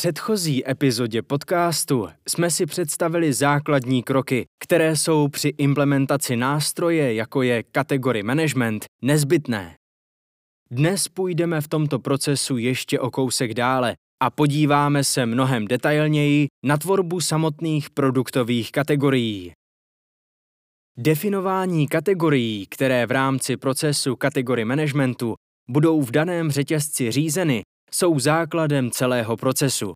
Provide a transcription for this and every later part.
předchozí epizodě podcastu jsme si představili základní kroky, které jsou při implementaci nástroje, jako je kategory management, nezbytné. Dnes půjdeme v tomto procesu ještě o kousek dále a podíváme se mnohem detailněji na tvorbu samotných produktových kategorií. Definování kategorií, které v rámci procesu kategory managementu budou v daném řetězci řízeny, jsou základem celého procesu.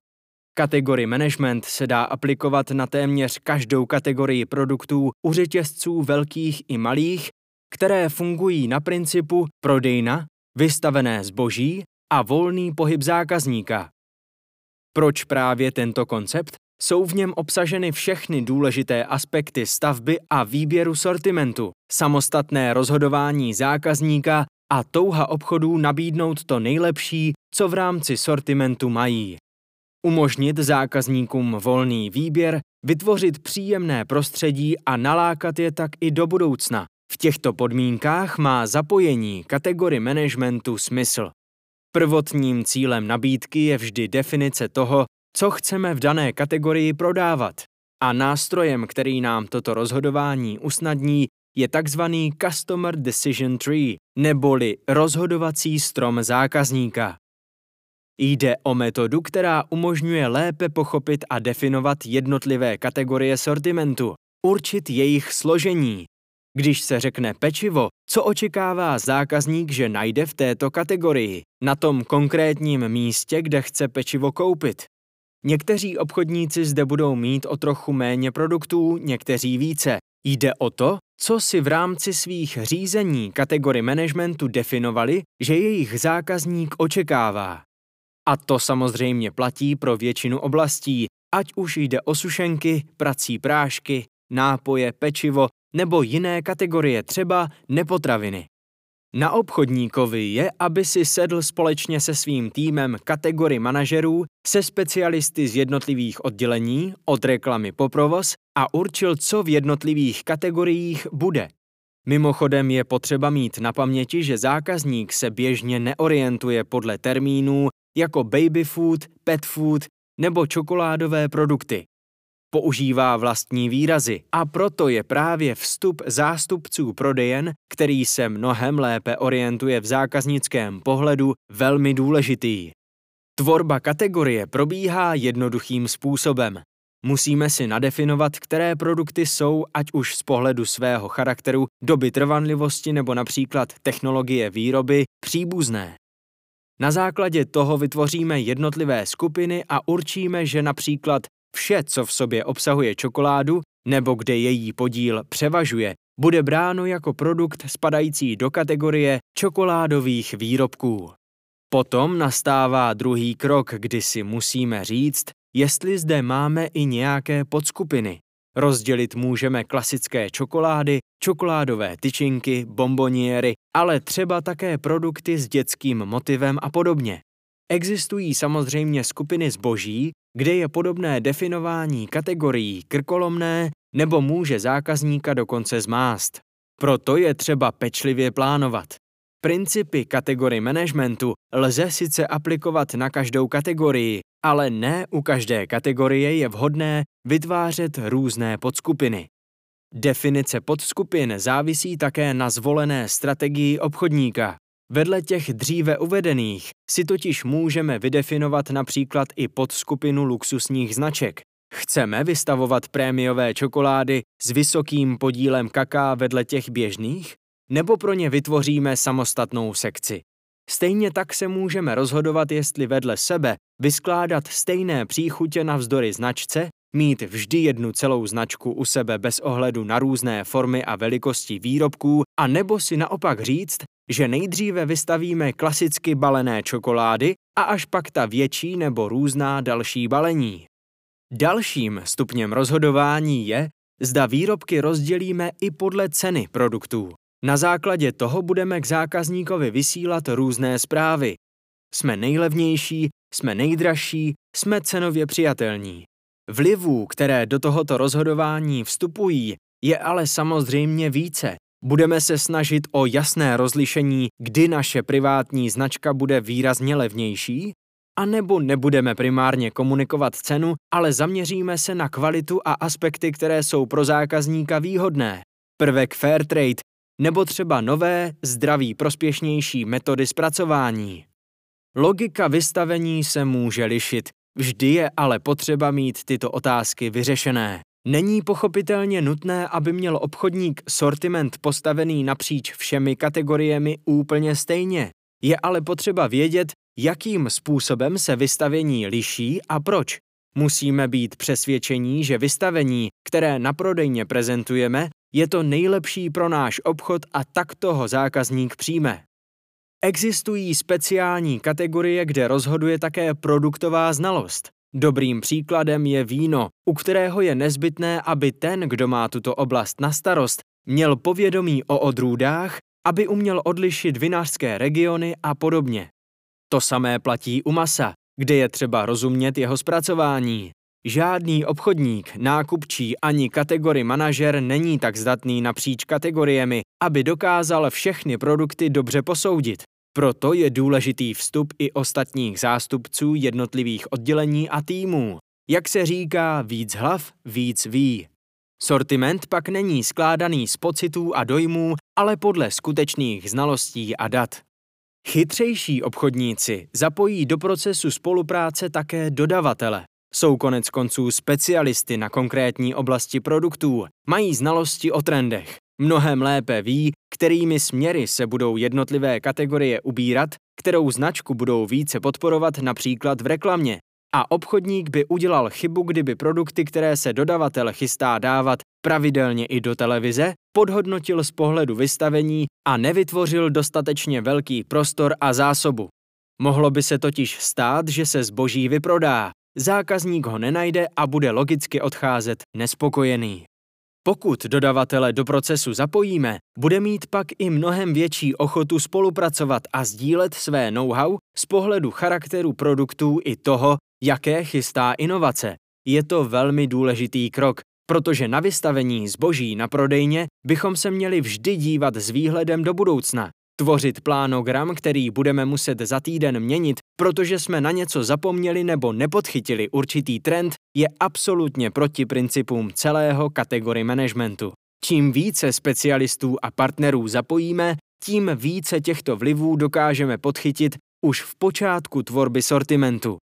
Kategory management se dá aplikovat na téměř každou kategorii produktů u řetězců velkých i malých, které fungují na principu prodejna, vystavené zboží a volný pohyb zákazníka. Proč právě tento koncept? Jsou v něm obsaženy všechny důležité aspekty stavby a výběru sortimentu, samostatné rozhodování zákazníka a touha obchodů nabídnout to nejlepší, co v rámci sortimentu mají. Umožnit zákazníkům volný výběr, vytvořit příjemné prostředí a nalákat je tak i do budoucna. V těchto podmínkách má zapojení kategory managementu smysl. Prvotním cílem nabídky je vždy definice toho, co chceme v dané kategorii prodávat. A nástrojem, který nám toto rozhodování usnadní, je takzvaný Customer Decision Tree, neboli rozhodovací strom zákazníka. Jde o metodu, která umožňuje lépe pochopit a definovat jednotlivé kategorie sortimentu, určit jejich složení. Když se řekne pečivo, co očekává zákazník, že najde v této kategorii, na tom konkrétním místě, kde chce pečivo koupit. Někteří obchodníci zde budou mít o trochu méně produktů, někteří více. Jde o to, co si v rámci svých řízení kategory managementu definovali, že jejich zákazník očekává. A to samozřejmě platí pro většinu oblastí, ať už jde o sušenky, prací prášky, nápoje, pečivo nebo jiné kategorie, třeba nepotraviny. Na obchodníkovi je, aby si sedl společně se svým týmem kategorii manažerů se specialisty z jednotlivých oddělení, od reklamy po provoz a určil, co v jednotlivých kategoriích bude. Mimochodem je potřeba mít na paměti, že zákazník se běžně neorientuje podle termínů jako baby food, pet food nebo čokoládové produkty. Používá vlastní výrazy a proto je právě vstup zástupců prodejen, který se mnohem lépe orientuje v zákaznickém pohledu, velmi důležitý. Tvorba kategorie probíhá jednoduchým způsobem. Musíme si nadefinovat, které produkty jsou, ať už z pohledu svého charakteru, doby trvanlivosti nebo například technologie výroby, příbuzné. Na základě toho vytvoříme jednotlivé skupiny a určíme, že například vše, co v sobě obsahuje čokoládu nebo kde její podíl převažuje, bude bráno jako produkt spadající do kategorie čokoládových výrobků. Potom nastává druhý krok, kdy si musíme říct, jestli zde máme i nějaké podskupiny. Rozdělit můžeme klasické čokolády, čokoládové tyčinky, bomboniery, ale třeba také produkty s dětským motivem a podobně. Existují samozřejmě skupiny zboží, kde je podobné definování kategorií krkolomné nebo může zákazníka dokonce zmást. Proto je třeba pečlivě plánovat. Principy kategorii managementu lze sice aplikovat na každou kategorii, ale ne u každé kategorie je vhodné vytvářet různé podskupiny. Definice podskupin závisí také na zvolené strategii obchodníka. Vedle těch dříve uvedených si totiž můžeme vydefinovat například i podskupinu luxusních značek. Chceme vystavovat prémiové čokolády s vysokým podílem kaká vedle těch běžných? Nebo pro ně vytvoříme samostatnou sekci? Stejně tak se můžeme rozhodovat, jestli vedle sebe vyskládat stejné příchutě navzdory značce, mít vždy jednu celou značku u sebe bez ohledu na různé formy a velikosti výrobků, a nebo si naopak říct, že nejdříve vystavíme klasicky balené čokolády a až pak ta větší nebo různá další balení. Dalším stupněm rozhodování je, zda výrobky rozdělíme i podle ceny produktů. Na základě toho budeme k zákazníkovi vysílat různé zprávy. Jsme nejlevnější, jsme nejdražší, jsme cenově přijatelní. Vlivů, které do tohoto rozhodování vstupují, je ale samozřejmě více. Budeme se snažit o jasné rozlišení, kdy naše privátní značka bude výrazně levnější, a nebo nebudeme primárně komunikovat cenu, ale zaměříme se na kvalitu a aspekty, které jsou pro zákazníka výhodné. Prvek fair trade nebo třeba nové, zdraví prospěšnější metody zpracování. Logika vystavení se může lišit, vždy je ale potřeba mít tyto otázky vyřešené. Není pochopitelně nutné, aby měl obchodník sortiment postavený napříč všemi kategoriemi úplně stejně. Je ale potřeba vědět, jakým způsobem se vystavení liší a proč. Musíme být přesvědčení, že vystavení, které na prodejně prezentujeme, je to nejlepší pro náš obchod a tak toho zákazník přijme. Existují speciální kategorie, kde rozhoduje také produktová znalost. Dobrým příkladem je víno, u kterého je nezbytné, aby ten, kdo má tuto oblast na starost, měl povědomí o odrůdách, aby uměl odlišit vinařské regiony a podobně. To samé platí u masa, kde je třeba rozumět jeho zpracování. Žádný obchodník, nákupčí ani kategorii manažer není tak zdatný napříč kategoriemi, aby dokázal všechny produkty dobře posoudit. Proto je důležitý vstup i ostatních zástupců jednotlivých oddělení a týmů. Jak se říká, víc hlav, víc ví. Sortiment pak není skládaný z pocitů a dojmů, ale podle skutečných znalostí a dat. Chytřejší obchodníci zapojí do procesu spolupráce také dodavatele. Jsou konec konců specialisty na konkrétní oblasti produktů, mají znalosti o trendech. Mnohem lépe ví, kterými směry se budou jednotlivé kategorie ubírat, kterou značku budou více podporovat například v reklamě. A obchodník by udělal chybu, kdyby produkty, které se dodavatel chystá dávat pravidelně i do televize, podhodnotil z pohledu vystavení a nevytvořil dostatečně velký prostor a zásobu. Mohlo by se totiž stát, že se zboží vyprodá, zákazník ho nenajde a bude logicky odcházet nespokojený. Pokud dodavatele do procesu zapojíme, bude mít pak i mnohem větší ochotu spolupracovat a sdílet své know-how z pohledu charakteru produktů i toho, jaké chystá inovace. Je to velmi důležitý krok, protože na vystavení zboží na prodejně bychom se měli vždy dívat s výhledem do budoucna. Tvořit plánogram, který budeme muset za týden měnit, protože jsme na něco zapomněli nebo nepodchytili určitý trend, je absolutně proti principům celého kategory managementu. Čím více specialistů a partnerů zapojíme, tím více těchto vlivů dokážeme podchytit už v počátku tvorby sortimentu.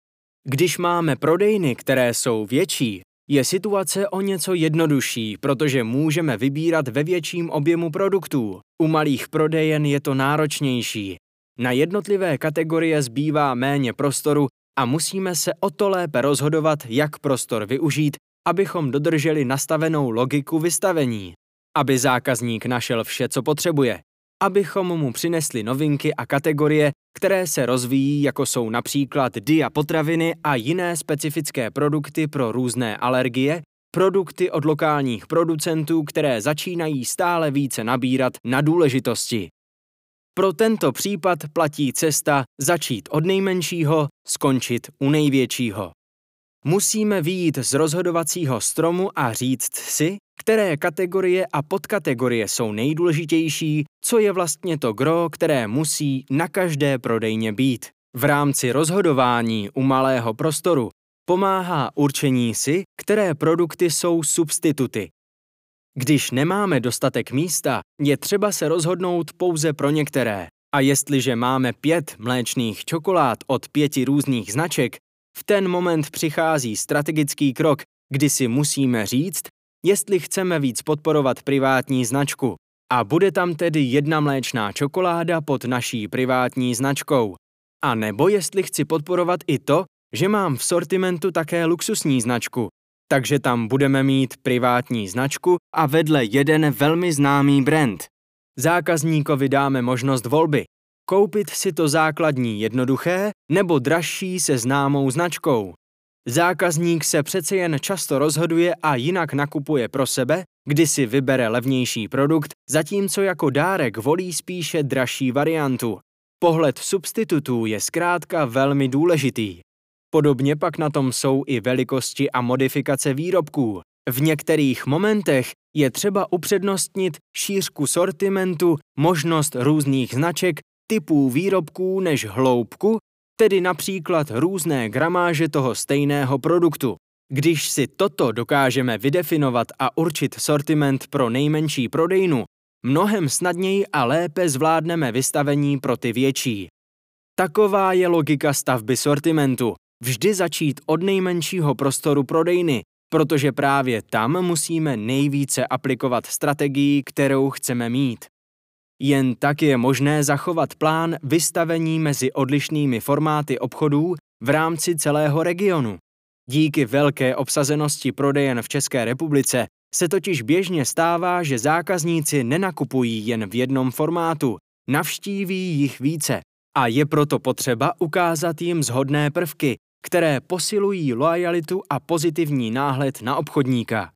Když máme prodejny, které jsou větší, je situace o něco jednodušší, protože můžeme vybírat ve větším objemu produktů. U malých prodejen je to náročnější. Na jednotlivé kategorie zbývá méně prostoru a musíme se o to lépe rozhodovat, jak prostor využít, abychom dodrželi nastavenou logiku vystavení. Aby zákazník našel vše, co potřebuje abychom mu přinesli novinky a kategorie, které se rozvíjí, jako jsou například dia potraviny a jiné specifické produkty pro různé alergie, produkty od lokálních producentů, které začínají stále více nabírat na důležitosti. Pro tento případ platí cesta začít od nejmenšího, skončit u největšího. Musíme výjít z rozhodovacího stromu a říct si, které kategorie a podkategorie jsou nejdůležitější, co je vlastně to gro, které musí na každé prodejně být. V rámci rozhodování u malého prostoru pomáhá určení si, které produkty jsou substituty. Když nemáme dostatek místa, je třeba se rozhodnout pouze pro některé. A jestliže máme pět mléčných čokolád od pěti různých značek, v ten moment přichází strategický krok, kdy si musíme říct, jestli chceme víc podporovat privátní značku. A bude tam tedy jedna mléčná čokoláda pod naší privátní značkou. A nebo jestli chci podporovat i to, že mám v sortimentu také luxusní značku. Takže tam budeme mít privátní značku a vedle jeden velmi známý brand. Zákazníkovi dáme možnost volby. Koupit si to základní jednoduché nebo dražší se známou značkou. Zákazník se přece jen často rozhoduje a jinak nakupuje pro sebe, kdy si vybere levnější produkt, zatímco jako dárek volí spíše dražší variantu. Pohled substitutů je zkrátka velmi důležitý. Podobně pak na tom jsou i velikosti a modifikace výrobků. V některých momentech je třeba upřednostnit šířku sortimentu, možnost různých značek, typů výrobků než hloubku tedy například různé gramáže toho stejného produktu. Když si toto dokážeme vydefinovat a určit sortiment pro nejmenší prodejnu, mnohem snadněji a lépe zvládneme vystavení pro ty větší. Taková je logika stavby sortimentu. Vždy začít od nejmenšího prostoru prodejny, protože právě tam musíme nejvíce aplikovat strategii, kterou chceme mít. Jen tak je možné zachovat plán vystavení mezi odlišnými formáty obchodů v rámci celého regionu. Díky velké obsazenosti prodejen v České republice se totiž běžně stává, že zákazníci nenakupují jen v jednom formátu, navštíví jich více. A je proto potřeba ukázat jim zhodné prvky, které posilují loajalitu a pozitivní náhled na obchodníka.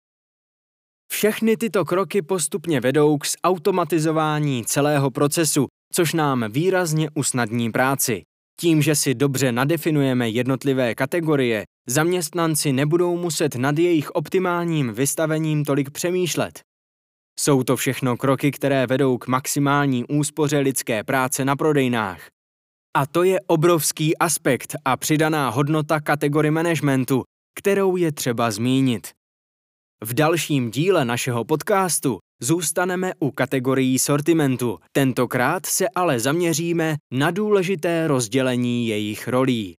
Všechny tyto kroky postupně vedou k zautomatizování celého procesu, což nám výrazně usnadní práci. Tím, že si dobře nadefinujeme jednotlivé kategorie, zaměstnanci nebudou muset nad jejich optimálním vystavením tolik přemýšlet. Jsou to všechno kroky, které vedou k maximální úspoře lidské práce na prodejnách. A to je obrovský aspekt a přidaná hodnota kategorie managementu, kterou je třeba zmínit. V dalším díle našeho podcastu zůstaneme u kategorií sortimentu. Tentokrát se ale zaměříme na důležité rozdělení jejich rolí.